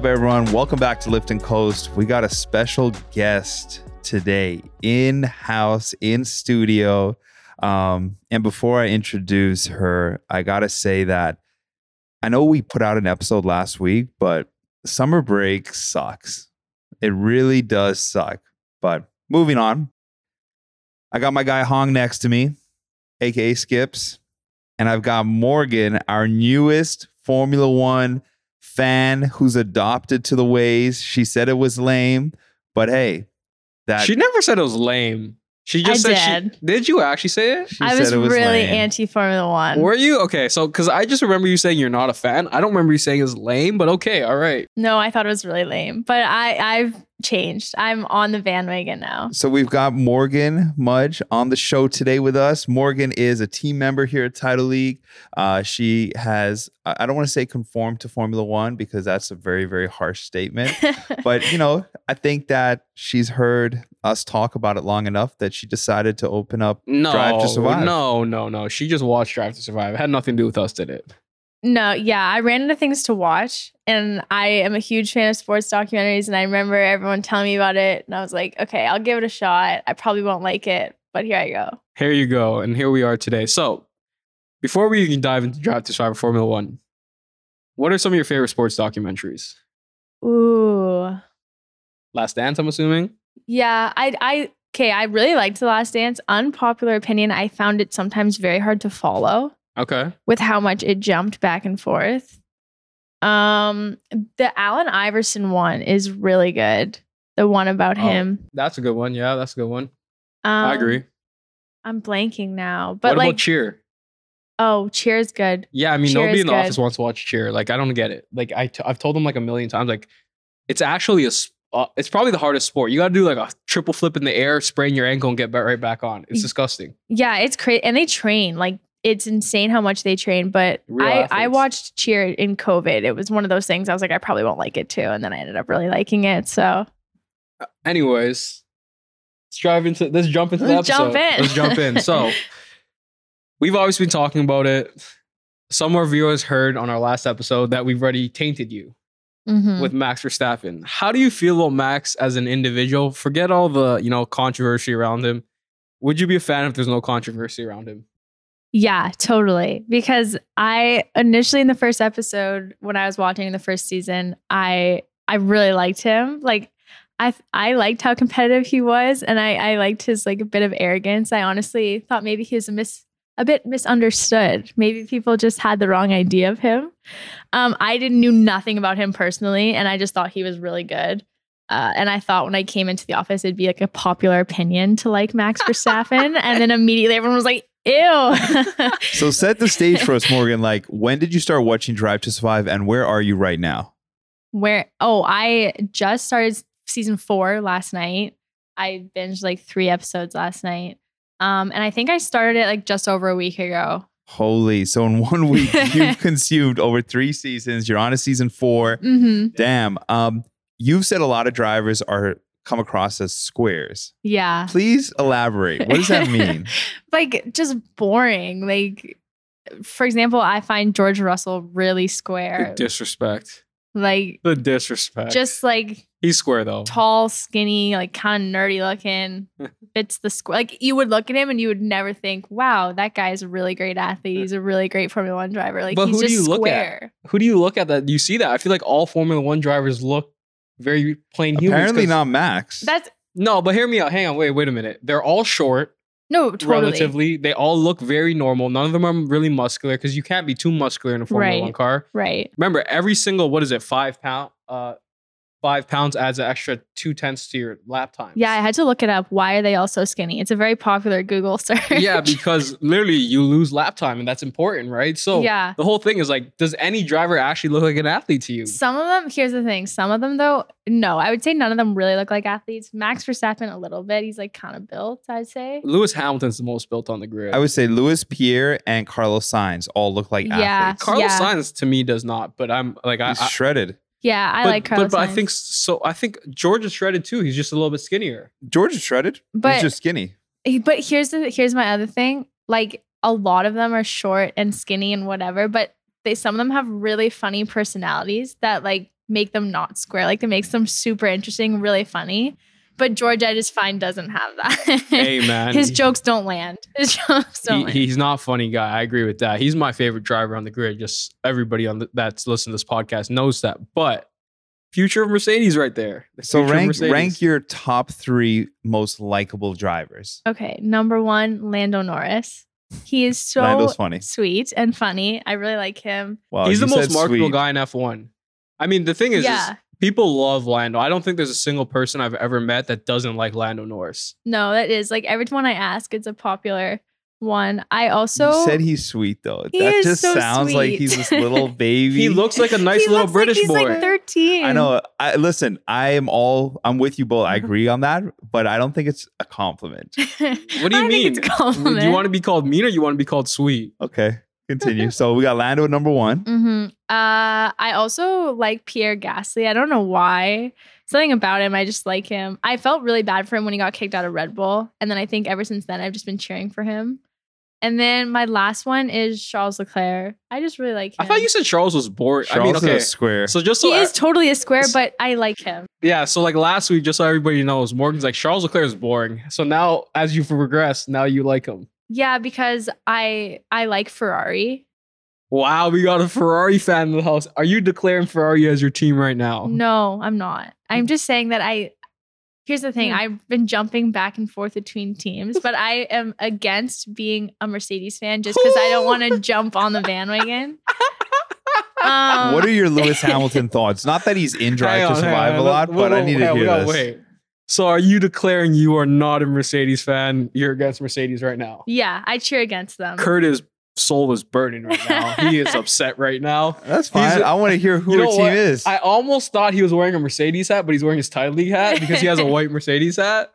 up, everyone? Welcome back to Lift and Coast. We got a special guest today in house, in studio. Um, and before I introduce her, I got to say that I know we put out an episode last week, but summer break sucks. It really does suck. But moving on, I got my guy Hong next to me, aka Skips, and I've got Morgan, our newest Formula One fan who's adopted to the ways. She said it was lame, but hey, that She never said it was lame. She just I said did. she did you actually say it? she I said was, it was really lame. anti Formula One. Were you? Okay, so because I just remember you saying you're not a fan. I don't remember you saying it's lame, but okay, all right. no, I thought it was really lame, but I I've changed. I'm on the bandwagon now. So we've got Morgan Mudge on the show today with us. Morgan is a team member here at Tidal League. Uh, she has, I I don't want to say conformed to Formula One because that's a very, very harsh statement. but, you know, I think that she's heard us talk about it long enough that she decided to open up. No, Drive to Survive. no, no, no. She just watched Drive to Survive. It had nothing to do with us, did it? No, yeah, I ran into things to watch, and I am a huge fan of sports documentaries. And I remember everyone telling me about it, and I was like, okay, I'll give it a shot. I probably won't like it, but here I go. Here you go, and here we are today. So, before we even dive into Drive to Survive Formula One, what are some of your favorite sports documentaries? Ooh, Last Dance, I'm assuming. yeah, I I okay, I really liked The Last Dance. Unpopular opinion, I found it sometimes very hard to follow. Okay. with how much it jumped back and forth. Um, the Allen Iverson one is really good. The one about Oh, him. That's a good one. Yeah, that's a good one. Um, I agree. I'm blanking now, but what like, about Cheer? oh, Cheers good. Yeah, I mean, Cheer nobody in the good. office wants to watch Cheer. Like, I don't get it. Like, I t- I've told them like a million times. Like, it's actually a. Uh, it's probably the hardest sport. You got to do like a triple flip in the air, sprain your ankle, and get right back on. It's disgusting. Yeah, it's crazy, and they train like it's insane how much they train. But Real I I watched Cheer in COVID. It was one of those things. I was like, I probably won't like it too, and then I ended up really liking it. So Anyways, let's drive into. Let's jump into Let's the episode. jump in. Let's jump in. So, we've always been talking about it. Some of our viewers heard on our last episode that we've already tainted you. Mhm. with Max Verstappen. How do you feel about Max as an individual? Forget all the, you know, controversy around him. Would you be a fan if there's no controversy around him? Yeah, totally. Because I initially in the first episode when I was watching the first season, I I really liked him. Like I I liked how competitive he was and I I liked his like a bit of arrogance. I honestly thought maybe he was a mis a bit misunderstood. Maybe people just had the wrong idea of him. Um I didn't knew nothing about him personally and I just thought he was really good. Uh, and I thought when I came into the office, it'd be like a popular opinion to like Max Verstappen. and then immediately everyone was like, ew. So set the stage for us, Morgan. Like, when did you start watching Drive to Survive and where are you right now? Where oh, I just started season four last night. I binged like three episodes last night. Um, and I think I started it like just over a week ago. Holy. So in one week, you've consumed over three seasons. You're on a season four. hmm Damn. Um, you've said a lot of drivers are come across as squares. Yeah. Please elaborate. What does that mean? like just boring. Like for example, I find George Russell really The square. disrespect. Like The disrespect. just like he's square though. tall, skinny, like kind of nerdy looking. Fits the square. Like you would look at him and you would never think, "Wow, that guy is a really great athlete. He's a really great Formula One driver." Like But he's who do just you look at? square. Who do you look at that you see that? I feel like all Formula One drivers look very plain humans. Apparently 'cause- not Max. That's No, but hear me out. Hang on, wait, wait a minute. They're all short, no, totally. relatively. They all look very normal. None of them are really muscular because you can't be too muscular in a Formula Right. One car. Right. Remember, every single what is it, five pound, uh, five pounds adds an extra two tenths to your lap time. Yeah, I had to look it up. Why are they all so skinny? It's a very popular Google search. yeah, because literally you lose lap time, and that's important, right? So yeah. the whole thing is like, does any driver actually look like an athlete to you? Some of them, here's the thing. Some of them, though, no, I would say none of them really look like athletes. Max Verstappen, a little bit. He's like kind of built, I'd say. Lewis Hamilton's the most built on the grid. I would say Lewis Pierre and Carlos Sainz all look like Yeah. athletes. Carlos Yeah. Sainz to me does not, but I'm like I, He's I shredded. Yeah, I but, like Carlos. but, but I think so. I think George is shredded too. He's just a little bit skinnier. George is shredded. But- He's just skinny. But here's the here's my other thing. Like a lot of them are short and skinny and whatever, but they some of them have really funny personalities that like make them not square. Like it makes them super interesting, really funny. But George, I just find doesn't have that. Hey man, His jokes don't land. His jokes don't he, land. he's not a funny guy. I agree with that. He's my favorite driver on the grid. Just everybody on the, that's listening to this podcast knows that. But future of Mercedes right there. The So rank rank your top three most likable drivers. okay, number one, Lando Norris. He is so Lando's funny. sweet and funny. I really like him. Wow, He's the most marketable sweet. guy in F1. I mean, the thing is, is yeah. People love Lando. I don't think there's a single person I've ever met that doesn't like Lando Norris. No, that is like every time I ask, it's a popular one. I also you said he's sweet though. He that is just so sounds like he's sweet. this little baby. He looks like a nice he little looks British like he's boy. like 13. I know. I listen. I am all. I'm with you both. I uh-huh. agree on that, but I don't think it's a compliment. What do you I mean? Think it's a compliment. Do you want to be called mean or you want to be called sweet? Okay, continue. so we got Lando at number one. hmm Uh, I also like Pierre Gasly. I don't know why. Something about him, I just like him. I felt really bad for him when he got kicked out of Red Bull, and then I think ever since then I've just been cheering for him. And then my last one is Charles Leclerc. I just really like him. I thought you said Charles was bored. I mean, Charles okay. is a square. So just so he I- is totally a square, but I like him. yeah, so like last week, just so everybody knows, Morgan's like Charles Leclerc is boring. So now, as you've regressed, now you like him. Yeah, because I I like Ferrari. Wow, we got a Ferrari fan in the house. Are you declaring Ferrari as your team right now? No, I'm not. I'm just saying that I. Here's the thing. Hmm. I've been jumping back and forth between teams, but I am against being a Mercedes fan just because I don't want to jump on the bandwagon. Um, what are your Lewis Hamilton thoughts? Not that he's in Drive Hang to Survive on. a lot, Whoa, but I need hang to on, we hear gotta this. Wait. So are you declaring you are not a Mercedes fan? You're against Mercedes right now. Yeah, I cheer against them. Curtis' soul is burning right now. he is upset right now. That's He's fine. a- I want to hear who You your team what? is. I almost thought he was wearing a Mercedes hat, but he's wearing his Tidal League hat because he has a white Mercedes hat.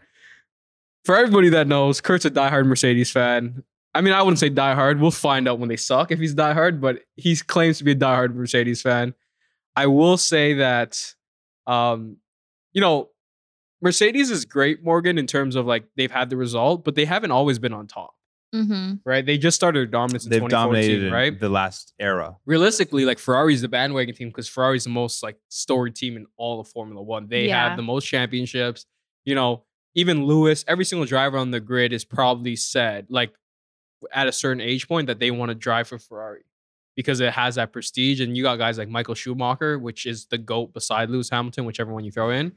For everybody that knows, Kurt's a diehard Mercedes fan. I mean, I wouldn't say diehard. We'll find out when they suck if he's diehard, but he claims to be a diehard Mercedes fan. I will say that, um, you know, Mercedes is great, Morgan, in terms of like they've had the result, but they haven't always been on top, hmm right? They just started their dominance in They've 2014, dominated in right? the last era. realistically, like Ferrari's the bandwagon team because Ferrari's the most like storied team in all of Formula One. They Yeah. have the most championships. You know, even Lewis, every single driver on the grid is probably said like at a certain age point that they want to drive for Ferrari because it has that prestige. And you got guys like Michael Schumacher, which is the GOAT beside Lewis Hamilton, whichever one you throw in.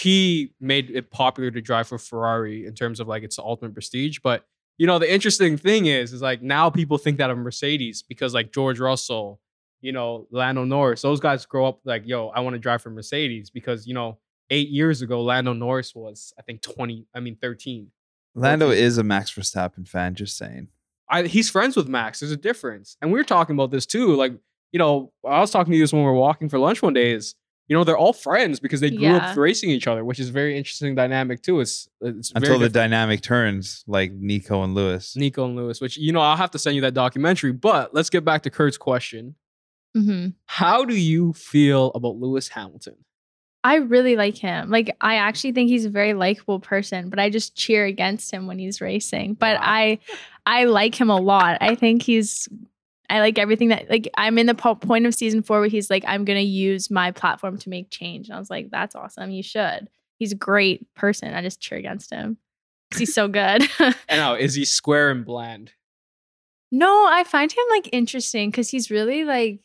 He made it popular to drive for Ferrari in terms of like its ultimate prestige. But you know, the interesting thing is, is like now people think that of Mercedes because like George Russell, you know, Lando Norris, those guys grow up like, yo, I want to drive for Mercedes because, you know, eight years ago, Lando Norris was, I think, 20, I mean, 13. Lando Okay. is a Max Verstappen fan. Just saying. I, he's friends with Max. There's a difference. And we were talking about this too. Like, you know, I was talking to you this when we were walking for lunch one day is, you know, they're all friends because they grew Yeah. up racing each other, which is very interesting dynamic too. It's, it's very Until the different. dynamic turns, like Nico and Lewis. Nico and Lewis, which, you know, I'll have to send you that documentary. But let's get back to Kurt's question. hmm How do you feel about Lewis Hamilton? I really like him. Like I actually think he's a very likable person, but I just cheer against him when he's racing. But Wow. I I like him a lot. I think he's I like everything that like I'm in the po- point of season 4 where he's like I'm going to use my platform to make change. And I was like that's awesome. You should. He's a great person. I just cheer against him because he's so good. And now, is he square and bland? no, I find him like interesting cuz he's really like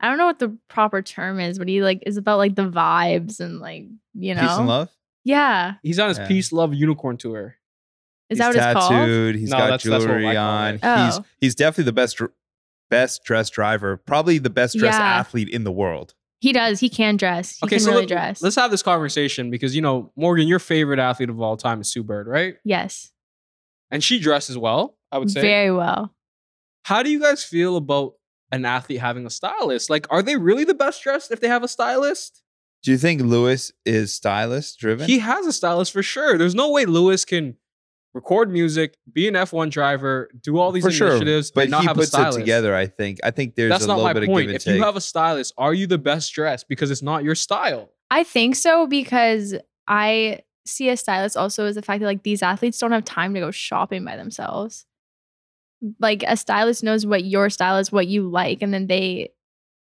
I don't know what the proper term is, but he like is about like the vibes and like, you know. Peace and love. Yeah. He's on his Yeah. Peace Love Unicorn tour. Is he's that what it's called? tattooed. He's No, got that's- that's jewelry I call on. it. He's Oh. he's definitely the best dr- best dressed driver, probably the best dressed Yeah. athlete in the world. He does. He can dress. He Okay, can so really let, dress. let's have this conversation because you know Morgan, your favorite athlete of all time is Sue Bird, right? yes. And she dresses well. I would say. Very well. How do you guys feel about an athlete having a stylist? Like, are they really the best dressed if they have a stylist? Do you think Lewis is stylist driven? He has a stylist for sure. There's no way Lewis can record music, be an F1 driver, do all these for sure, initiatives, but and not he have a puts it stylist. together. I think. I think there's That's a not little my bit of point. give and If take. you have a stylist, are you the best dressed because it's not your style? I think so because I see a stylist also as the fact that like these athletes don't have time to go shopping by themselves. Like a stylist knows what your style is, what you like, and then they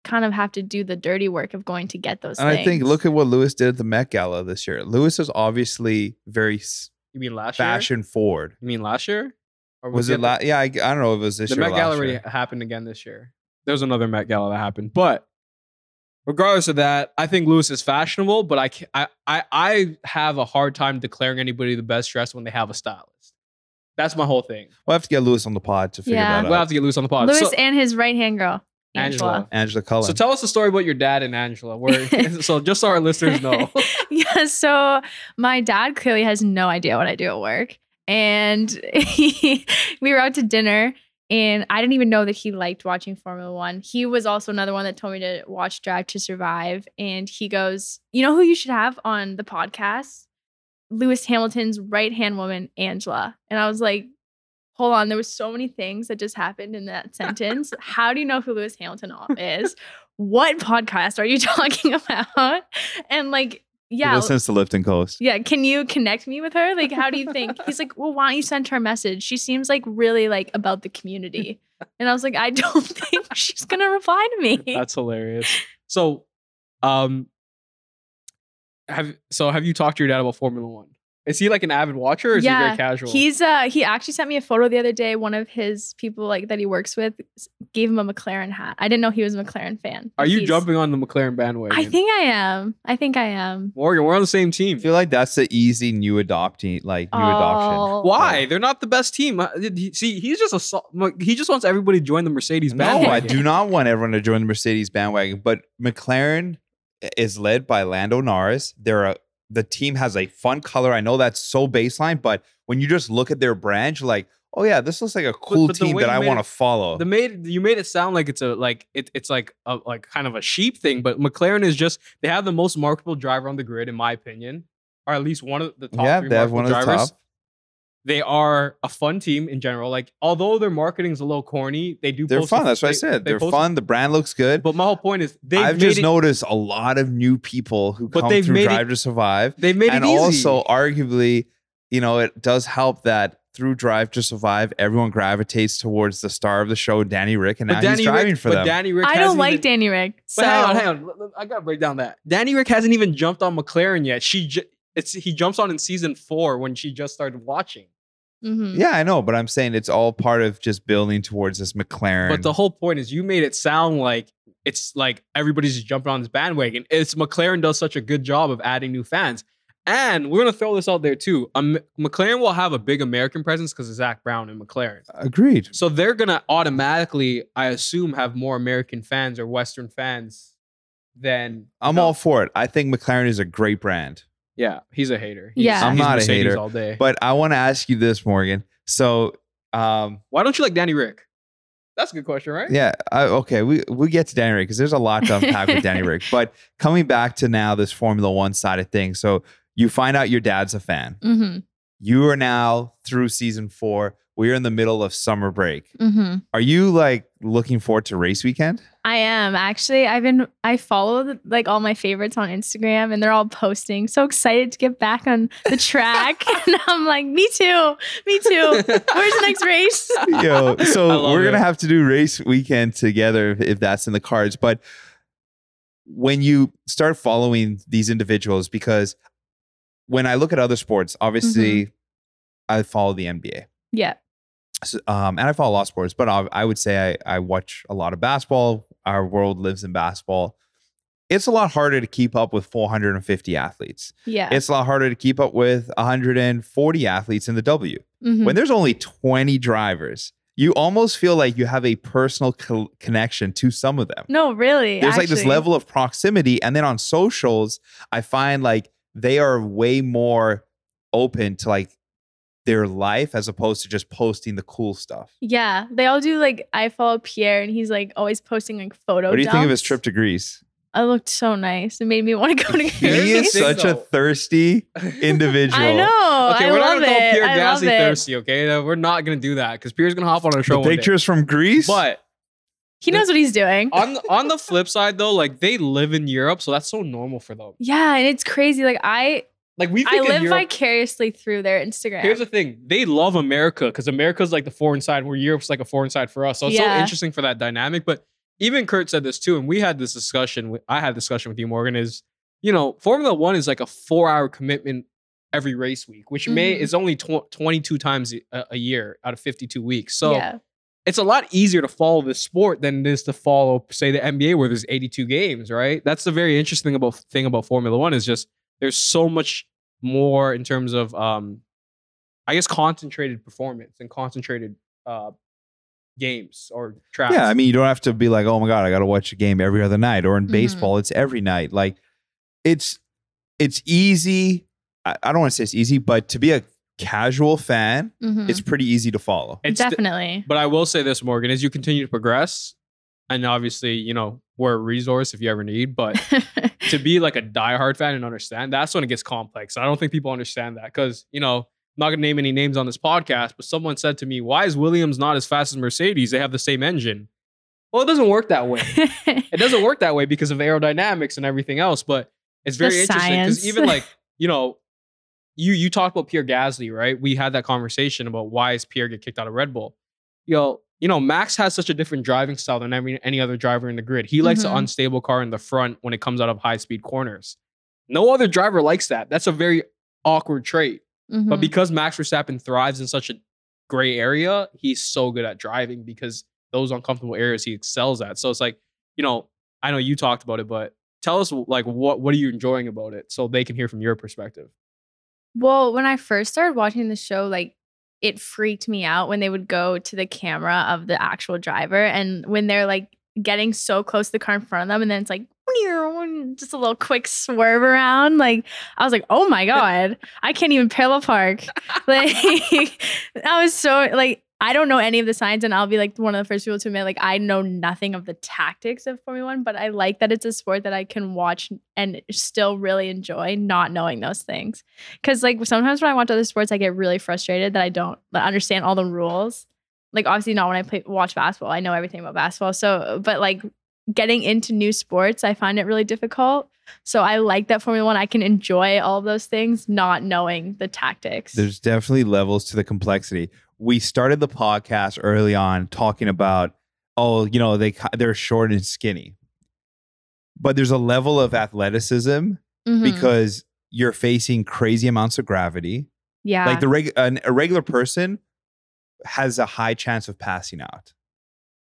kind of have to do the dirty work of going to get those And things. I think look at what Lewis did at the Met Gala this year. Lewis is obviously very s- You mean last year? fashion forward. You mean last year? Or Was he it at last? Yeah, I, I don't know if it was this the year. or Met Gala already year. happened again this year. There was another Met Gala that happened, but regardless of that, I think Lewis is fashionable. But I, ca- I, I, I have a hard time declaring anybody the best dressed when they have a stylist. That's my whole thing. We'll have to get Lewis on the pod to figure Yeah. that out. We'll have to get Lewis on the pod. Lewis So- and his right hand girl, Angela. Angela. Angela Cullen. So tell us the story about your dad and Angela. Where, so just so our listeners know. yeah, so my dad clearly has no idea what I do at work. And he, we were out to dinner and I didn't even know that he liked watching Formula One. He was also another one that told me to watch Drive to Survive. And he goes, You know who you should have on the podcast? Lewis Hamilton's right hand woman, Angela. And I was like, Hold on, there was so many things that just happened in that sentence. How do you know who Lewis Hamilton is? What podcast are you talking about? And like, He yeah, listens to Lift and Coast. yeah, can you connect me with her? Like, how do you think? He's like, well, why don't you send her a message? She seems like really like about the community. And I was like, I don't think she's gonna reply to me. That's hilarious. So, um, have so have you talked to your dad about Formula One? Is he like an avid watcher or is he very casual? He's uh he actually sent me a photo the other day. One of his people like that he works with gave him a McLaren hat. I didn't know he was a McLaren fan. Are you jumping on the McLaren bandwagon? I think I am. I think I am. Morgan, we're on the same team. I team. feel like that's the easy new adopting, like new adoption. Oh. Why? They're not the best team. Uh, did he- See, he's just a he just wants everybody to join the Mercedes bandwagon. No. I do not want everyone to join the Mercedes bandwagon. But McLaren is led by Lando Norris. They're a the team has a fun color. I know that's so baseline, but when you just look at their brand, you're like, oh yeah, this looks like a cool but the team that I want to follow. The made you made it sound like it's a like it, it's like a like kind of a sheep thing, but McLaren is just they have the most marketable driver on the grid, in my opinion, or at least one of the top yeah, three they have one of the drivers. top. They are a fun team in general. Like although their marketing is a little corny, they do. They're post fun. the- That's what I said. they They're post- fun. The brand looks good. But my whole point is they've I've made just it, noticed a lot of new people who But come they've through made it- Drive to Survive. they've made and it easy. also arguably you know it does help that through drive to survive everyone gravitates towards the star of the show danny ric and now Danny he's driving Rick, for but them Danny Ric I don't like even- Danny Ric. So But hang on, hang on. L- l- I gotta break down that. Danny Ric hasn't even jumped on McLaren yet. She j- it's he jumps on in season four when she just started watching. Mhm. yeah i know but i'm saying it's all part of just building towards this mclaren But the whole point is you made it sound like it's like everybody's just jumping on this bandwagon. It's McLaren does such a good job of adding new fans. And we're gonna throw this out there too. Um, McLaren will have a big American presence because of Zak Brown and McLaren. agreed So they're gonna automatically, I assume, have more American fans or Western fans than i'm no. all for it i think mclaren is a great brand Yeah, he's a hater. He's, Yeah. I'm he's not a Mercedes hater, all day. but i want to ask you this morgan so um Why don't you like Danny Ric? That's a good question, right? yeah I, okay we we get to danny ric because there's a lot to unpack with danny ric but coming back to now this formula one side of things so you find out your dad's a fan Mhm. you are now through season four we're in the middle of summer break Mhm. Are you like looking forward to race weekend? I am actually. I've been. I follow like all my favorites on Instagram, and they're all posting. So excited to get back on the track, and I'm like, me too, me too. Where's the next race? Yo, so we're gonna have to do race weekend together if, if that's in the cards. But when you start following these individuals, because when I look at other sports, obviously I follow the NBA. Yeah. So, um, and I follow a lot of sports, but I, I would say I, I watch a lot of basketball. Our world lives in basketball. It's a lot harder to keep up with 450 athletes. Yeah. It's a lot harder to keep up with 140 athletes in the W. Mhm. When there's only 20 drivers, you almost feel like you have a personal co- connection to some of them. no, really. There's like this level of proximity. And then on socials, I find like they are way more open to like their life as opposed to just posting the cool stuff. Yeah, they all do. Like I follow Pierre, and he's like always posting like photo. what do you think of his trip to Greece? I looked so nice. It made me want to go to Here's He Greece. is thing, such a thirsty individual. I know. Okay, I we're love not gonna call it. Pierre I Gasly thirsty. Okay, Uh, we're not gonna do that because Pierre's gonna hop on a show. The one day. pictures from Greece? but He knows what he's doing. on on the flip side though, like they live in Europe, so that's so normal for them. yeah, and it's crazy. Like I, Like we I live Europe, vicariously through their Instagram. Here's the thing: they love America because America's like the foreign side, where Europe's like a foreign side for us. So it's so interesting for that dynamic. But even Kurt said this too, and we had this discussion. with- I had a discussion with you, Morgan. Is you know, Formula One is like a four-hour commitment every race week, which may Mhm. is only tw- 22 times a, a year out of 52 weeks. So yeah. it's a lot easier to follow this sport than it is to follow, say, the NBA where there's 82 games, right? That's the very interesting about thing about Formula One is just there's so much more in terms of, um, I guess, concentrated performance and concentrated uh, games or tracks. Yeah, I mean, you don't have to be like, oh my god, I got to watch a game every other night. Or in Mhm. baseball, it's every night. Like, it's it's easy. I, I don't want to say it's easy, but to be a casual fan, Mhm. it's pretty easy to follow. It's the- Definitely. But I will say this, Morgan, as you continue to progress, and obviously, you know, we're a resource if you ever need, but to be like a diehard fan and understand, that's when it gets complex. I don't think people understand that because, you know, I'm not going to name any names on this podcast, but someone said to me, why is Williams not as fast as Mercedes? They have the same engine. Well, it doesn't work that way. it doesn't work that way because of aerodynamics and everything else, but it's very The interesting because even like, you know, you you talked about Pierre Gasly, right? We had that conversation about why is Pierre get kicked out of Red Bull. Yo, you know, Max has such a different driving style than every any other driver in the grid. He likes Mhm. an unstable car in the front when it comes out of high speed corners. No other driver likes that. That's a very awkward trait. But Mhm. because Max Verstappen thrives in such a gray area, he's so good at driving because those uncomfortable areas he excels at. So it's like, you know, I know you talked about it, but tell us like what what are you enjoying about it so they can hear from your perspective. Well, when I first started watching the show, like it freaked me out when they would go to the camera of the actual driver and when they're like getting so close to the car in front of them and then it's like just a little quick swerve around. Like I was like, oh my God, I can't even parallel park. Like I was so like I don't know any of the signs, and I'll be like one of the first people to admit, like, I know nothing of the tactics of Formula One, but I like that it's a sport that I can watch and still really enjoy not knowing those things. Cause, like, sometimes when I watch other sports, I get really frustrated that I don't understand all the rules. Like, obviously, not when I play, watch basketball, I know everything about basketball. So, but like, getting into new sports, I find it really difficult. So, I like that Formula One, I can enjoy all of those things, not knowing the tactics. There's definitely levels to the complexity. We started the podcast early on talking about, oh, you know, they they're short and skinny, but there's a level of athleticism Mhm. because you're facing crazy amounts of gravity. yeah. Like the reg- an, a regular person has a high chance of passing out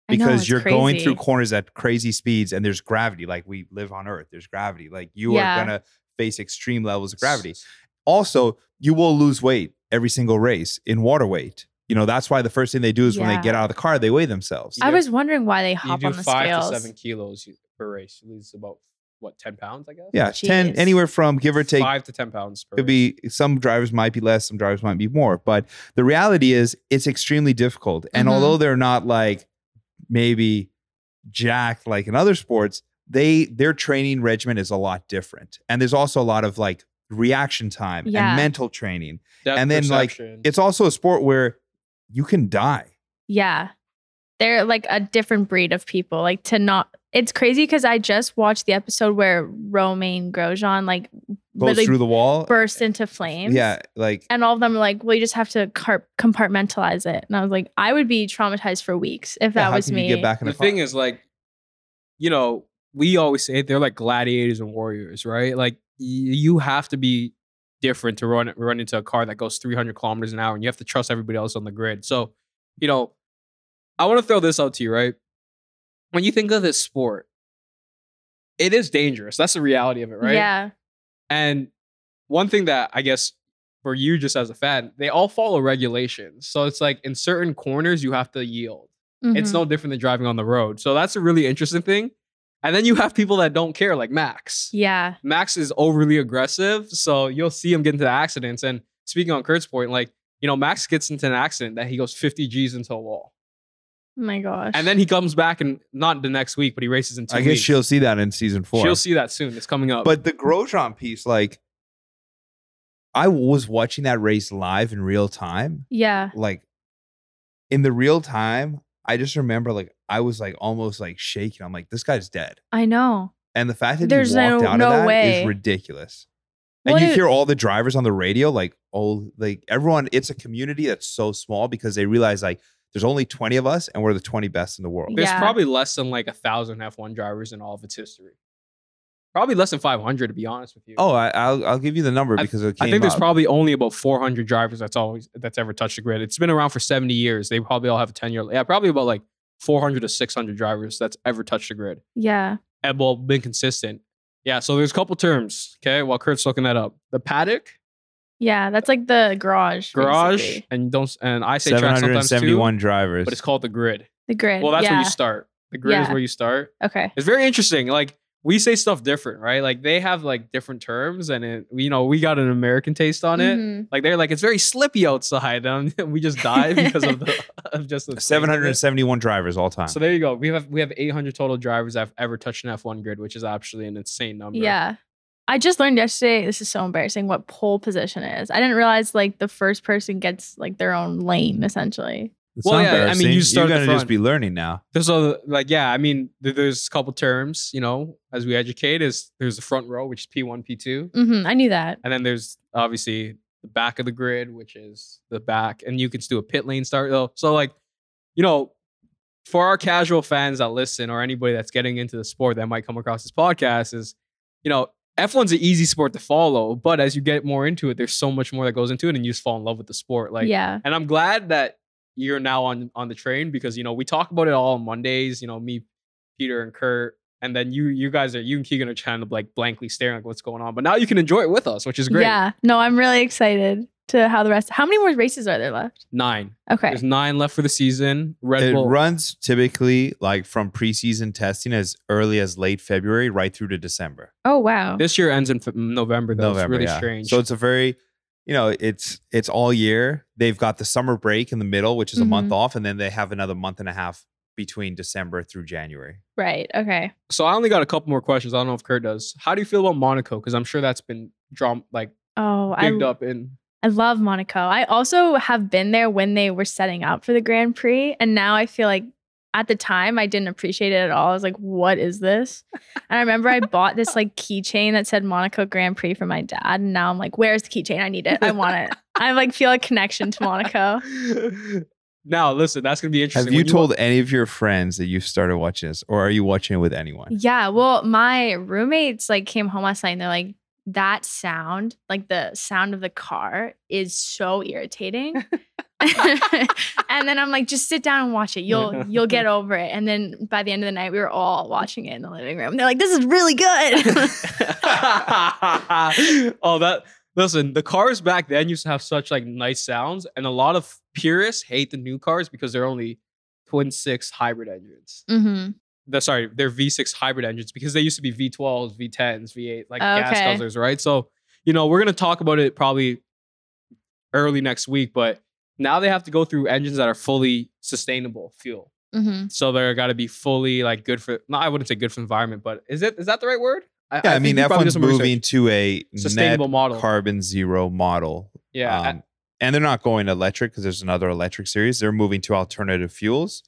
I know, because you're going through corners at crazy speeds and there's gravity. Like we live on Earth, there's gravity. Like you Yeah. are gonna face extreme levels of gravity. Also, you will lose weight every single race in water weight. You know, that's why the first thing they do is when they get out of the car, they weigh themselves. I was wondering why they You hop do on the five scales. to seven kilos per race. You lose about what ten pounds, I guess. Yeah, it's 10, anywhere from give or take five to ten pounds. Per could race. be some drivers might be less, some drivers might be more. But the reality is it's extremely difficult. And Mhm. although they're not like maybe jacked like in other sports, they their training regimen is a lot different. And there's also a lot of like reaction time Yeah. and mental training. Depth and then, like. It's also a sport where you can die. Yeah. They're like a different breed of people. Like to not it's crazy because I just watched the episode where Romain Grosjean like Goes through the wall. burst into flames. Yeah, like And all of them are like, well, you just have to car- compartmentalize it. And I was like, I would be traumatized for weeks if yeah, that how was can me. you get back in the the, thing is like you know we always say they're like gladiators and warriors right like y- you have to be different to run run into a car that goes 300 kilometers an hour and you have to trust everybody else on the grid so you know i want to throw this out to you right when you think of this sport it is dangerous that's the reality of it right Yeah. and one thing that I guess for you just as a fan, they all follow regulations. So it's like in certain corners you have to yield. It's Mhm. no different than driving on the road. So that's a really interesting thing. And then you have people that don't care, like Max. Yeah. Max is overly aggressive, so you'll see him get into accidents. And speaking on Kurt's point, like you know, Max gets into an accident that he goes 50 G's into a wall, Oh my gosh. and then he comes back and not the next week, but he races in two I guess weeks. she'll see that in season four. She'll see that soon. It's coming up. But the Grosjean piece, like, I was watching that race live in real time. yeah. Like, in the real time, I just remember, like, I was like almost like shaking. I'm like, this guy's dead. I know. And the fact that There's he walked no- out no of that is way. ridiculous. And Well, you it- hear all the drivers on the radio, like, oh, like everyone, it's a community that's so small because they realize, like, there's only 20 of us and we're the 20 best in the world. There's Yeah. probably less than like a thousand F1 drivers in all of its history. Probably less than 500 to be honest with you. Oh, I, I'll I'll give you the number I- because it I came think there's probably only about 400 drivers that's always that's ever touched the grid. It's been around for 70 years. They probably all have a 10 year. Yeah, probably about like 400 to 600 drivers that's ever touched the grid. Yeah. And well, been consistent. Yeah. So there's a couple terms. Okay, while Kurt's looking that up, the paddock, Yeah. That's like the garage. garage, basically. and don't. And I say track sometimes too, 771 drivers. but it's called the grid. The grid. Well, that's yeah. where you start. The grid is where you start. Okay. It's very interesting. Like we say stuff different, right? Like they have like different terms, and it, you know we got an American taste on it. Mhm. Like they're like it's very slippy outside, and we just die because of the of just the 771 drivers all time. So there you go. We have we have 800 total drivers I've ever touched an F1 grid, which is actually an insane number. Yeah. I just learned yesterday, this is so embarrassing, what pole position is. I didn't realize like the first person gets like their own lane essentially. It's Well, yeah, I mean, you start at You're gonna just be learning now. There's a like yeah. I mean, there's a couple terms. You know, as we educate, is there's the front row, which is P1, P2, hmm I knew that. and then there's obviously the back of the grid, which is the back, and you can do a pit lane start though. So like, you know, for our casual fans that listen or anybody that's getting into the sport that might come across this podcast is, you know, F1's an easy sport to follow, but as you get more into it, there's so much more that goes into it, and you just fall in love with the sport. Like, yeah. and I'm glad that you're now on on the train because you know we talk about it all on Mondays. You know, me, Peter, and Kurt, and then you you guys are you and Keegan are trying to like blankly staring like what's going on. But now you can enjoy it with us, which is great. Yeah. No, I'm really excited to how the rest. How many more races are there left? Nine. Okay. There's nine left for the season. Red It Bull. runs typically like from preseason testing as early as late February right through to December. Oh wow. This year ends in F- November though. November, it's really yeah. strange. So it's a very, you know, it's it's all year. They've got the summer break in the middle, which is a month Mhm. off, and then they have another month and a half between December through January. right. Okay. so I only got a couple more questions. I don't know if Kurt does. How do you feel about Monaco? Because I'm sure that's been drawn like Oh, I up in. I love Monaco. I also have been there when they were setting up for the Grand Prix, and now I feel like at the time I didn't appreciate it at all. I was like, "What is this?" And I remember I bought this like keychain that said Monaco Grand Prix for my dad, and now I'm like, "Where's the keychain? I need it. I want it." I like feel a connection to Monaco. now listen, that's gonna be interesting. Have you When told any of your friends that you've started watching this, or are you watching it with anyone? Yeah, well, my roommates like came home last night and they're like, that sound, like the sound of the car, is so irritating. and then I'm like, just sit down and watch it. You'll you'll get over it. And then by the end of the night, we were all watching it in the living room. They're like, this is really good. oh, that listen, the cars back then used to have such like nice sounds, and a lot of purists hate the new cars because they're only twin six hybrid engines. hmm The sorry, they're V6 hybrid engines because they used to be V12s, V10s, V8, like gas Okay. guzzlers, right? So, you know, we're gonna talk about it probably early next week, but now they have to go through engines that are fully sustainable fuel. hmm So they're got to be fully like good for. No, I wouldn't say good for environment, but is it is that the right word? Yeah, I, think mean, you probably F1's some research. moving to a sustainable net model. carbon zero model. yeah, Um, and they're not going electric because there's another electric series. They're moving to alternative fuels.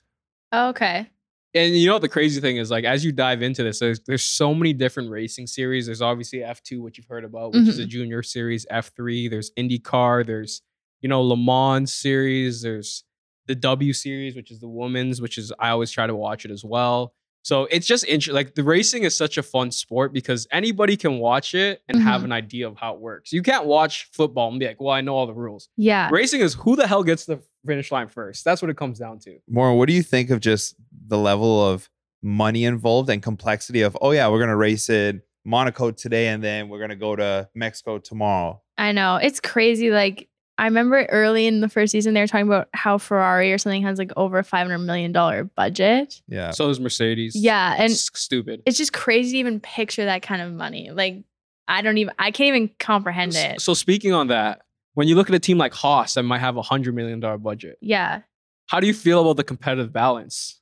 Okay. And you know what the crazy thing is? Like as you dive into this, there's there's so many different racing series. There's obviously F2, which you've heard about, which is a junior series. F3. There's IndyCar. There's you know Le Mans series. There's the W series, which is the women's, which is I always try to watch it as well. So it's just interesting. Like the racing is such a fun sport because anybody can watch it and have Mhm. an idea of how it works. You can't watch football and be like, "Well, I know all the rules." Yeah. Racing is who the hell gets the finish line first. That's what it comes down to. More, what do you think of just the level of money involved and complexity of, oh, yeah, we're going to race in Monaco today and then we're going to go to Mexico tomorrow? I know. It's crazy. Like, I remember early in the first season, they were talking about how Ferrari or something has like over a $500 million budget. Yeah. So is Mercedes. Yeah. And it's stupid. it's just crazy to even picture that kind of money. Like, I don't even, I can't even comprehend it. So speaking on that, when you look at a team like Haas that might have a hundred million dollar budget, yeah. how do you feel about the competitive balance?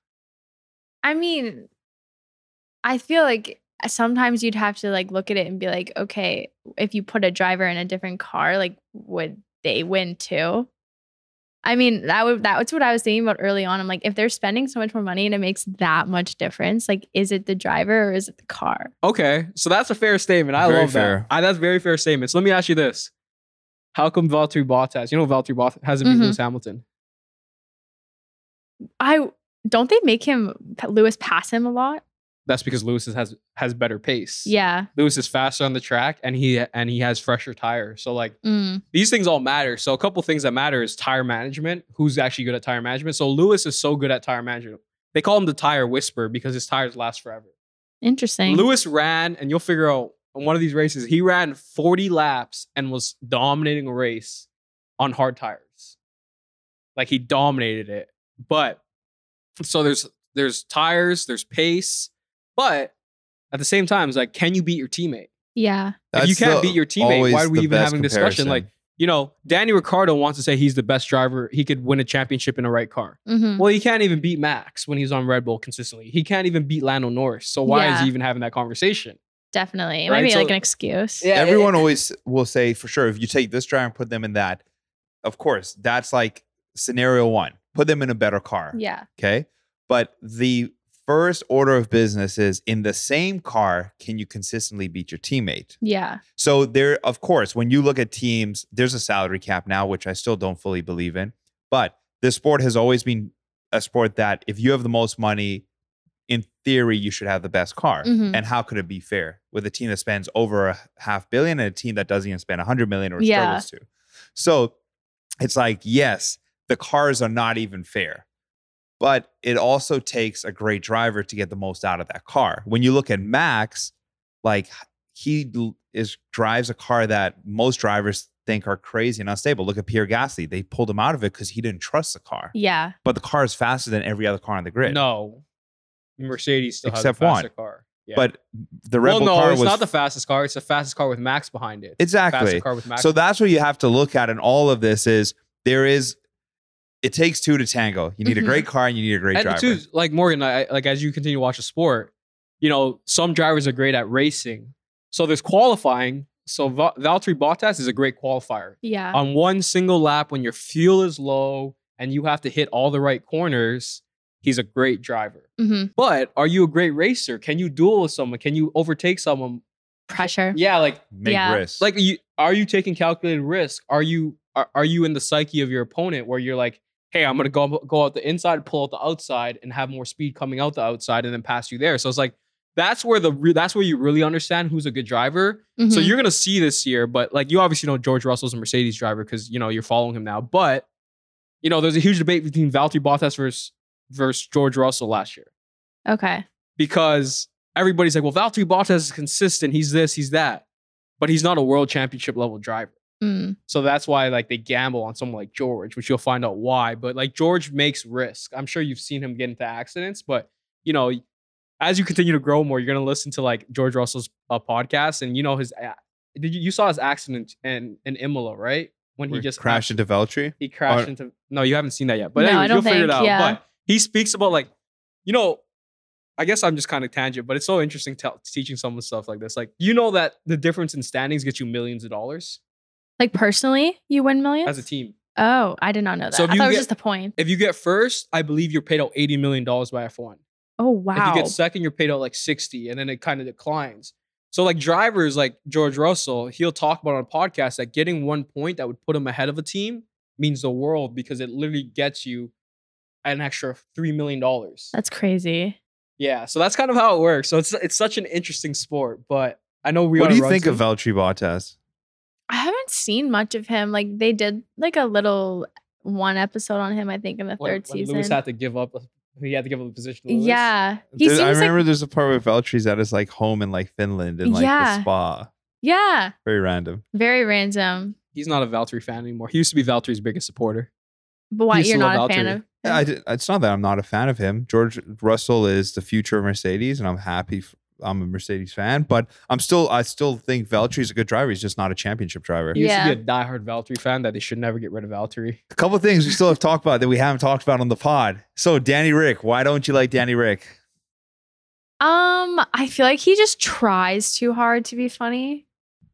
I mean, I feel like sometimes you'd have to like look at it and be like, okay, if you put a driver in a different car, like, would they win too? I mean, that would that's what I was thinking about early on. I'm like, if they're spending so much more money and it makes that much difference, like, is it the driver or is it the car? Okay, so that's a fair statement. I Very love fair. that. I, that's very fair statement. So let me ask you this: How come Valtteri Bottas? You know Valtteri Bottas hasn't beat Mhm. Lewis Hamilton. I don't they make him Lewis pass him a lot? That's because Lewis has has better pace. Yeah. Lewis is faster on the track and he and he has fresher tires. So like Mm. these things all matter. So a couple things that matter is tire management. Who's actually good at tire management? So Lewis is so good at tire management. They call him the tire whisperer because his tires last forever. Interesting. Lewis ran, and you'll figure out on one of these races, he ran 40 laps and was dominating a race on hard tires. Like he dominated it. But so there's there's tires, there's pace, but at the same time, it's like, can you beat your teammate? yeah. if you can't the- beat your teammate, why are we even having a discussion? comparison. Like, you know, Danny Ricciardo wants to say he's the best driver. He could win a championship in a right car. hmm Well, he can't even beat Max when he's on Red Bull consistently. He can't even beat Lando Norris. So why is he even having that conversation? Definitely. It Right, might be so- like an excuse. Yeah, Everyone always will say for sure if you take this driver and put them in that, of course, that's like scenario one. Put them in a better car. Yeah. Okay. But the first order of business is in the same car, can you consistently beat your teammate? Yeah. So there, of course, when you look at teams, there's a salary cap now, which I still don't fully believe in. But this sport has always been a sport that if you have the most money, in theory, you should have the best car. Mhm. And how could it be fair with a team that spends over a half billion and a team that doesn't even spend a hundred million or Yeah. struggles to? So it's like, yes, the cars are not even fair. But it also takes a great driver to get the most out of that car. When you look at Max, like he is drives a car that most drivers think are crazy and unstable. Look at Pierre Gasly. They pulled him out of it because he didn't trust the car. Yeah. But the car is faster than every other car on the grid. No. Mercedes still Except has a faster one. car. Yeah. But the Red well, Bull no, car it's was not the fastest car. It's the fastest car with Max behind it. exactly. Fastest car with Max. So that's what you have to look at in all of this is there is it takes two to tango. You need Mhm. a great car and you need a great and driver. too, like Morgan, I, like as you continue to watch the sport, you know, some drivers are great at racing. So there's qualifying. So Va- Valtteri Bottas is a great qualifier. Yeah. On one single lap, when your fuel is low and you have to hit all the right corners, he's a great driver. hmm But are you a great racer? Can you duel with someone? Can you overtake someone? Pressure. Yeah, like Make Yeah. risks. like you are you taking calculated risk? Are you are, are you in the psyche of your opponent where you're like, hey, I'm gonna go go out the inside, pull out the outside, and have more speed coming out the outside, and then pass you there. So it's like that's where the re- that's where you really understand who's a good driver. So Mhm. you're gonna see this year, but like you obviously know George Russell's a Mercedes driver because you know you're following him now. But you know there's a huge debate between Valtteri Bottas versus versus George Russell last year okay. because everybody's like, well, Valtteri Bottas is consistent. He's this, he's that, but he's not a world championship level driver. Mm. So that's why like they gamble on someone like George, which you'll find out why. But like George makes risk. I'm sure you've seen him get into accidents, but you know, as you continue to grow more, you're gonna listen to like George Russell's uh, podcast, and you know his. a- Did you, you saw his accident in in Imola, right? When he Where just crashed into Valtteri. he crashed Or- into. No, you haven't seen that yet. But No, I anyways, don't you'll figure it think, out. yeah. But he speaks about like, you know, I guess I'm just kind of tangent, but it's so interesting teaching someone stuff like this. Like, you know that the difference in standings gets you millions of dollars Like personally, you win millions as a team. Oh, I did not know that. So if I thought it was get- just the point. If you get first, I believe you're paid out eighty million dollars by F1. Oh wow. If you get second, you're paid out like sixty, and then it kind of declines. So like drivers like George Russell, he'll talk about on a podcast that getting one point that would put him ahead of a team means the world because it literally gets you an extra three million dollars. That's crazy. Yeah, so that's kind of how it works. So it's it's such an interesting sport, but I know we. what do you think soon. of Valtteri Bottas? I haven't seen much of him. Like they did like a little one episode on him, I think, in the when, third when season. Lewis had to give up? He had to give up the position. To yeah. He There's- seems I like remember there's a part where Valtteri's at his like home in like Finland in like Yeah. the spa. yeah. Very random. Very random. he's not a Valtteri fan anymore. He used to be Valtteri's biggest supporter. But why you're not love a fan of Yeah, I did, it's not that I'm not a fan of him. George Russell is the future of Mercedes, and I'm happy. f- I'm a Mercedes fan, but I'm still. I still think Valtteri's a good driver. He's just not a championship driver. He used Yeah. to be a diehard Valtteri fan that they should never get rid of Valtteri. A couple of things we still have talked about that we haven't talked about on the pod. So Danny Ric, why don't you like Danny Ric? Um, I feel like he just tries too hard to be funny.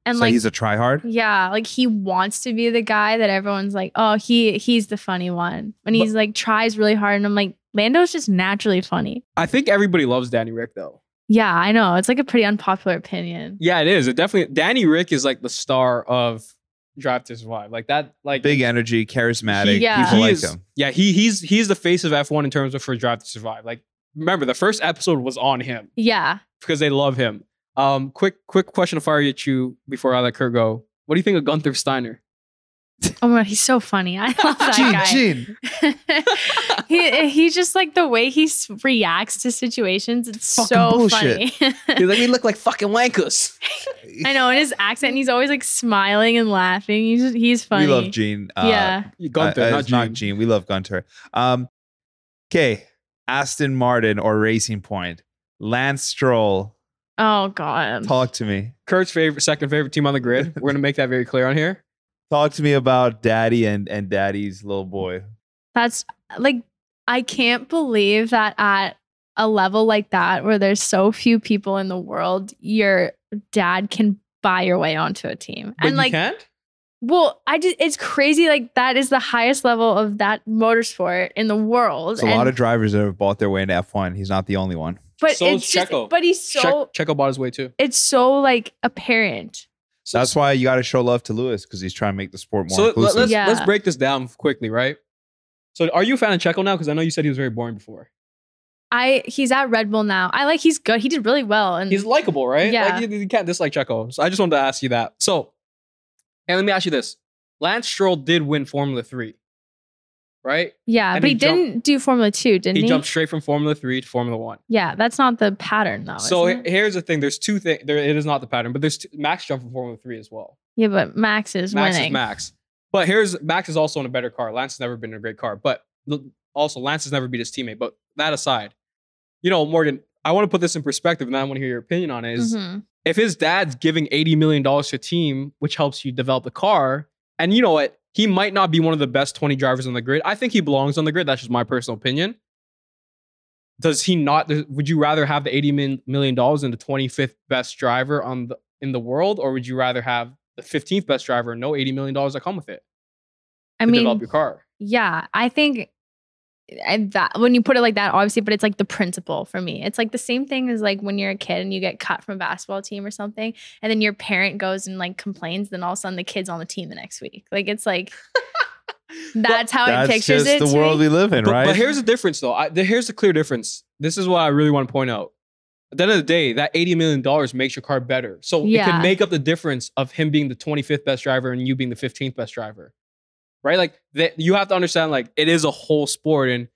And so like he's a tryhard. yeah, like he wants to be the guy that everyone's like, oh, he he's the funny one. When But- he's like tries really hard, and I'm like, Lando's just naturally funny. I think everybody loves Danny Ric though. Yeah, I know. It's like a pretty unpopular opinion. Yeah, it is. It definitely Danny Ric is like the star of Drive to Survive. Like that, like Big energy, charismatic. He- Yeah. People he like is, him. Yeah, he he's he's the face of F1 in terms of for Drive to Survive. Like remember, the first episode was on him Yeah. because they love him. Um, quick quick question to fire at you before I let Kurt go. What do you think of Gunther Steiner? Oh my he's so funny. I love that Gene, guy. Gene. he he's just like the way he reacts to situations. It's Fucking so bullshit. funny. He's like, we look like fucking wankers. I know, in his accent, he's always like smiling and laughing. He's just, he's funny. We love Gene. Uh, yeah. Gunther, uh, not it's Gene. Gene. We love Gunter. Um, okay, Aston Martin or Racing Point. Lance Stroll, Oh god. talk to me. Kurt's favorite, second favorite team on the grid. We're gonna make that very clear on here. Talk to me about Daddy and and Daddy's little boy. That's like I can't believe that at a level like that where there's so few people in the world, your dad can buy your way onto a team. But and you like can't. well, I just it's crazy like that is the highest level of that motorsport in the world. There's a lot of drivers that have bought their way into F1. He's not the only one. But So it's just, Checo. but he's so Check, Checo bought his way too. it's so like apparent. So, That's why you got to show love to Lewis because he's trying to make the sport more so let's Yeah. let's break this down quickly, right? So, are you a fan of Checo now? Because I know you said he was very boring before. I he's at Red Bull now. I like he's good. He did really well and He's likable, right? Yeah. Like, you, you can't dislike Checo. So I just wanted to ask you that. So, and let me ask you this: Lance Stroll did win Formula Three, right? yeah, and but he he, jumped- didn't do Formula 2, didn't He, he? jumped straight from Formula Three to Formula One. Yeah, that's not the pattern though. so isn't he- it? here's the thing: there's two things. There, it is not the pattern, but there's two, Max jumped from Formula Three as well. yeah, but Max is Max winning. is Max. But here's Max is also in a better car. Lance has never been in a great car, but also Lance has never beat his teammate. But that aside, you know, Morgan, I want to put this in perspective, and I want to hear your opinion on it. Is Mhm. if his dad's giving eighty million dollars to a team, which helps you develop the car, and you know what, he might not be one of the best twenty drivers on the grid. I think he belongs on the grid. That's just my personal opinion. Does he not? Would you rather have the 80 million dollars and the twenty fifth best driver on the in the world, or would you rather have the fifteenth best driver and no eighty million dollars that come with it I to develop your car? yeah, I think and that when you put it like that, obviously, but it's like the principle for me. It's like the same thing as like when you're a kid and you get cut from a basketball team or something, and then your parent goes and like complains, then all of a sudden the kid's on the team the next week. Like it's like that's how That's it pictures just it. the world me. we live in, But, right? but here's the difference, though. I, the, here's the clear difference. This is what I really want to point out. At the end of the day, that eighty million dollars makes your car better. So it can make up the difference of him being the twenty fifth best driver and you being the fifteenth best driver, right? Like that, you have to understand, like it is a whole sport. And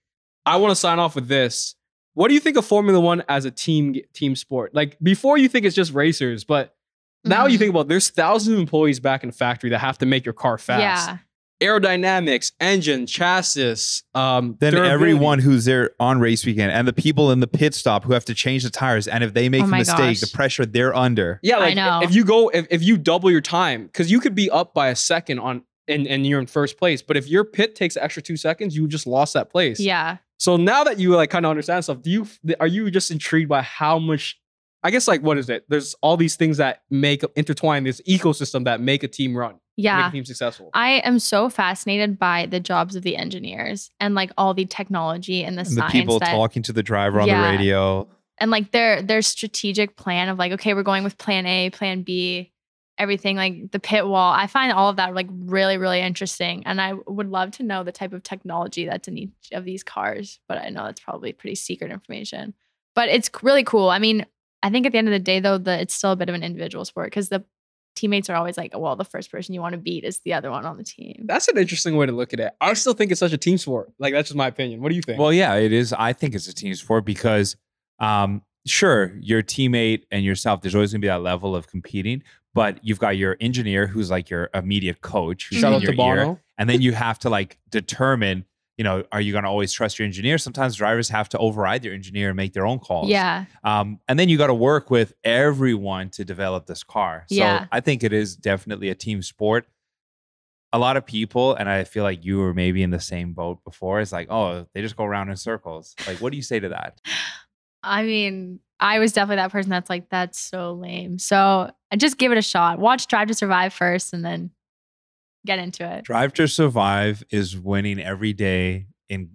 I want to sign off with this. What do you think of Formula One as a team team sport? Like before, you think it's just racers, but now you Mhm. think about there's thousands of employees back in the factory that have to make your car fast. Yeah. Aerodynamics, engine, chassis, um, then everyone who's there on race weekend and the people in the pit stop who have to change the tires and if they make Oh a mistake, gosh. the pressure they're under. Yeah, I like know. if you go if, if you double your time, because you could be up by a second on and, and you're in first place. But if your pit takes an extra two seconds, you just lost that place. Yeah. So now that you like kind of understand stuff, do you are you just intrigued by how much I guess like what is it? There's all these things that make intertwine this ecosystem that make a team run, make Yeah. a team successful. I am so fascinated by the jobs of the engineers and like all the technology and the And the people that talking to the driver on Yeah. the radio. and like their their strategic plan of like okay we're going with plan a plan b everything like the pit wall i find all of that like really really interesting and i would love to know the type of technology that's in each of these cars but i know that's probably pretty secret information but it's really cool i mean i think at the end of the day though that it's still a bit of an individual sport because the teammates are always like well the first person you want to beat is the other one on the team That's an interesting way to look at it. I still think it's such a team sport. Like that's just my opinion. What do you think? Well, yeah, it is. I think it's a team sport because, um, sure, your teammate and yourself, there's always going to be that level of competing, but you've got your engineer who's like your immediate coach, who's Shout in out to your ear, and then you have to like determine, you know, are you going to always trust your engineer? Sometimes drivers have to override their engineer and make their own calls. yeah Um, and then you got to work with everyone to develop this car. So Yeah. I think it is definitely a team sport. A lot of people, and I feel like you were maybe in the same boat before, It's like, oh, they just go around in circles. Like, what do you say to that? I mean, I was definitely that person that's like, that's so lame. So I just give it a shot. Watch Drive to Survive first and then get into it. Drive to Survive is winning every day in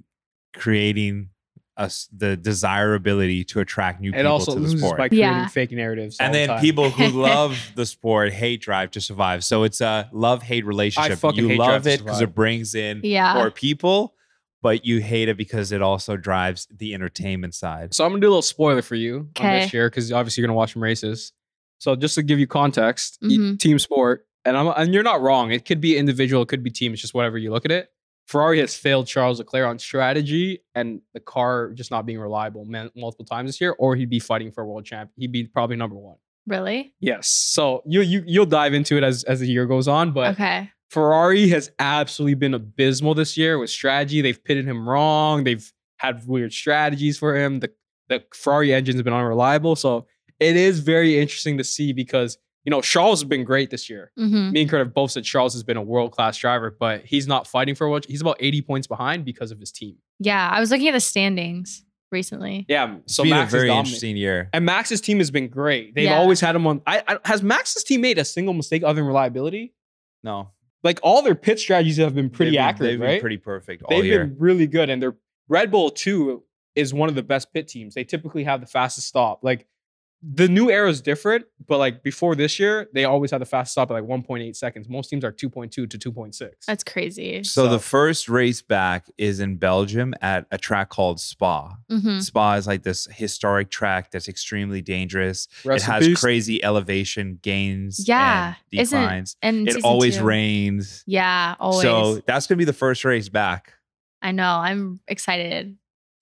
creating us the desirability to attract new It people also to the loses sport. by creating Yeah. fake narratives. all and the then time. people who love the sport hate Drive to Survive. So it's a love hate relationship. fucking you hate love to it because it brings in Yeah. more people, but you hate it because it also drives the entertainment side. So I'm gonna do a little spoiler for you on Okay. this year because obviously you're gonna watch some races. So just to give you context, Mhm. team sport, and I'm and you're not wrong. It could be individual, it could be team. It's just whatever you look at it. Ferrari has failed Charles Leclerc on strategy and the car just not being reliable multiple times this year, or he'd be fighting for a world champ. He'd be probably number one. Really? Yes. So you you you'll dive into it as as the year goes on, but okay. Ferrari has absolutely been abysmal this year with strategy. They've pitted him wrong. They've had weird strategies for him. The the Ferrari engine's been unreliable. So it is very interesting to see because you know Charles has been great this year. hmm Me and Kurt have both said Charles has been a world class driver, but he's not fighting for a world. He's about eighty points behind because of his team. Yeah. I was looking at the standings recently. Yeah. It's So been Max a very interesting year. And Max's team has been great. They've Yeah. always had him on. I, I has Max's team made a single mistake other than reliability? No, Like all their pit strategies have been pretty They've been- accurate, They've been right? pretty perfect all They've year. been really good, and their Red Bull too is one of the best pit teams. They typically have the fastest stop. Like the new era is different, but like before this year, they always had the fastest stop at like 1.8 seconds. Most teams are 2.2 to 2.6. That's crazy. so, So- the first race back is in Belgium at a track called Spa. hmm Spa is like this historic track that's extremely dangerous. Rest it has peace. crazy elevation gains Yeah. and Isn't- declines. And it always two- rains. Yeah. Always. So that's gonna be the first race back. I know. I'm excited.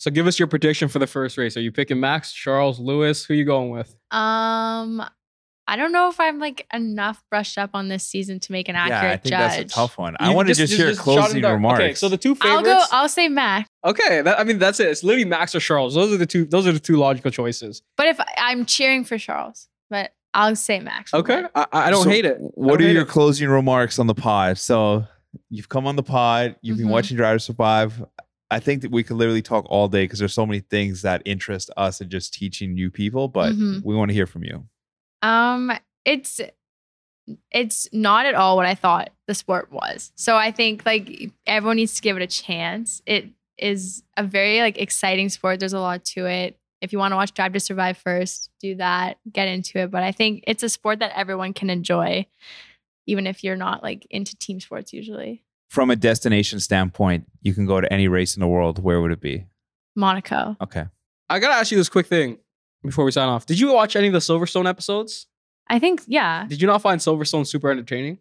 So give us your prediction for the first race. Are you picking Max, Charles, Lewis? Who are you going with? Um, I don't know if I'm like enough brushed up on this season to make an accurate yeah, I think judge. that's a tough one. I You want to just, hear shot in closing dark. remarks. Okay, so the two I'll favorites. go. I'll say Max. okay, that, I mean that's it. It's literally Max or Charles. Those are the two. Those are the two logical choices. But if I'm cheering for Charles, but I'll say Max. for Okay, mine. I, I don't So hate it. I What don't are hate your it. closing remarks on the pod? So you've come on the pod, you've been Mhm. watching Drive to Survive. I think that we could literally talk all day because there's so many things that interest us in just teaching new people, but Mhm. we want to hear from you. Um, it's it's not at all what I thought the sport was. So I think like everyone needs to give it a chance. It is a very like exciting sport. There's a lot to it. If you want to watch Drive to Survive first, do that, get into it. But I think it's a sport that everyone can enjoy, even if you're not like into team sports usually. From a destination standpoint, you can go to any race in the world. Where would it be? Monaco. Okay. I gotta ask you this quick thing before we sign off. Did you watch any of the Silverstone episodes? I think, yeah. Did you not find Silverstone super entertaining?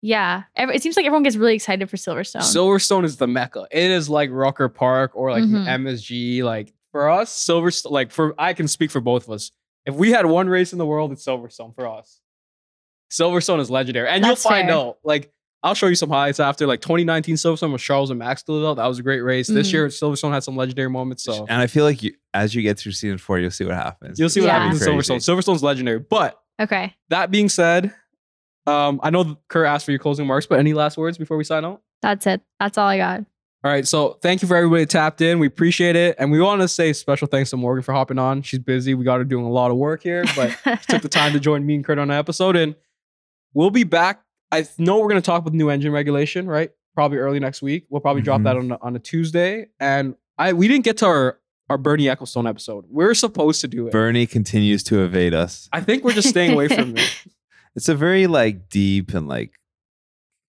Yeah. It seems like everyone gets really excited for Silverstone. Silverstone is the mecca. It is like Rucker Park or like Mhm. MSG. Like for us, Silverstone. Like for I can speak for both of us. If we had one race in the world, it's Silverstone for us. Silverstone is legendary, and That's you'll find fair. out. Like I'll show you some highlights after. Like 2019 Silverstone with Charles and Max did it. That was a great race. This Mhm. year Silverstone had some legendary moments. So And I feel like you, as you get through season four, you'll see what happens. you'll see what Yeah. happens in Silverstone. Silverstone's legendary. But okay. that being said, um, I know Kurt asked for your closing remarks, but any last words before we sign out? That's it. That's all I got. All right, so thank you for everybody that tapped in. We appreciate it, and we want to say special thanks to Morgan for hopping on. She's busy. We got her doing a lot of work here, but she took the time to join me and Kurt on the episode, and we'll be back. I know we're going to talk about the new engine regulation, right? Probably early next week. We'll probably drop Mhm. that on a, on a Tuesday, and I we didn't get to our our Bernie Ecclestone episode. We're supposed to do it. Bernie continues to evade us. I think we're just staying away from it. It's a very like deep and like,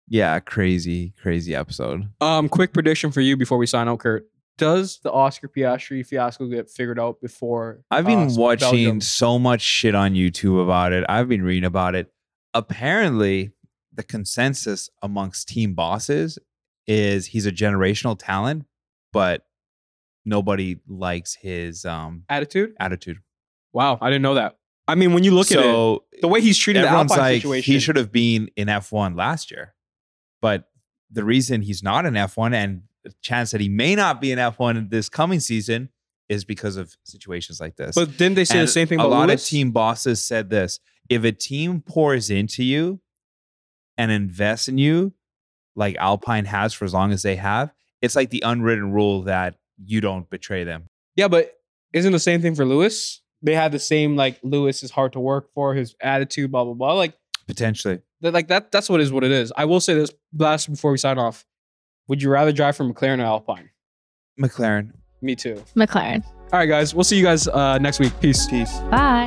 yeah, crazy, crazy episode. Um, quick prediction for you before we sign out, Kurt. Does the Oscar Piastri fiasco get figured out before? I've been uh, watching Belgium? so much shit on YouTube about it. I've been reading about it. Apparently, the consensus amongst team bosses is he's a generational talent, but nobody likes his um attitude. attitude. Wow, I didn't know that. I mean, when you look at it, the way he's the everyone's Alpine like situation, he should have been in F1 last year. But the reason he's not in F1 and the chance that he may not be in F1 this coming season is because of situations like this. But didn't they say And the same thing a lot Lewis? of team bosses said this if a team pours into you and invest in you like alpine has for as long as they have it's like the unwritten rule that you don't betray them Yeah, but isn't the same thing for Lewis? They had the same like Lewis is hard to work for, his attitude, blah blah blah. Like, potentially like that. That's what is what it is. I will say this last before we sign off. Would you rather drive for McLaren or Alpine? mclaren Me too. McLaren. All right, guys. We'll see you guys uh, next week. Peace. Peace. Bye.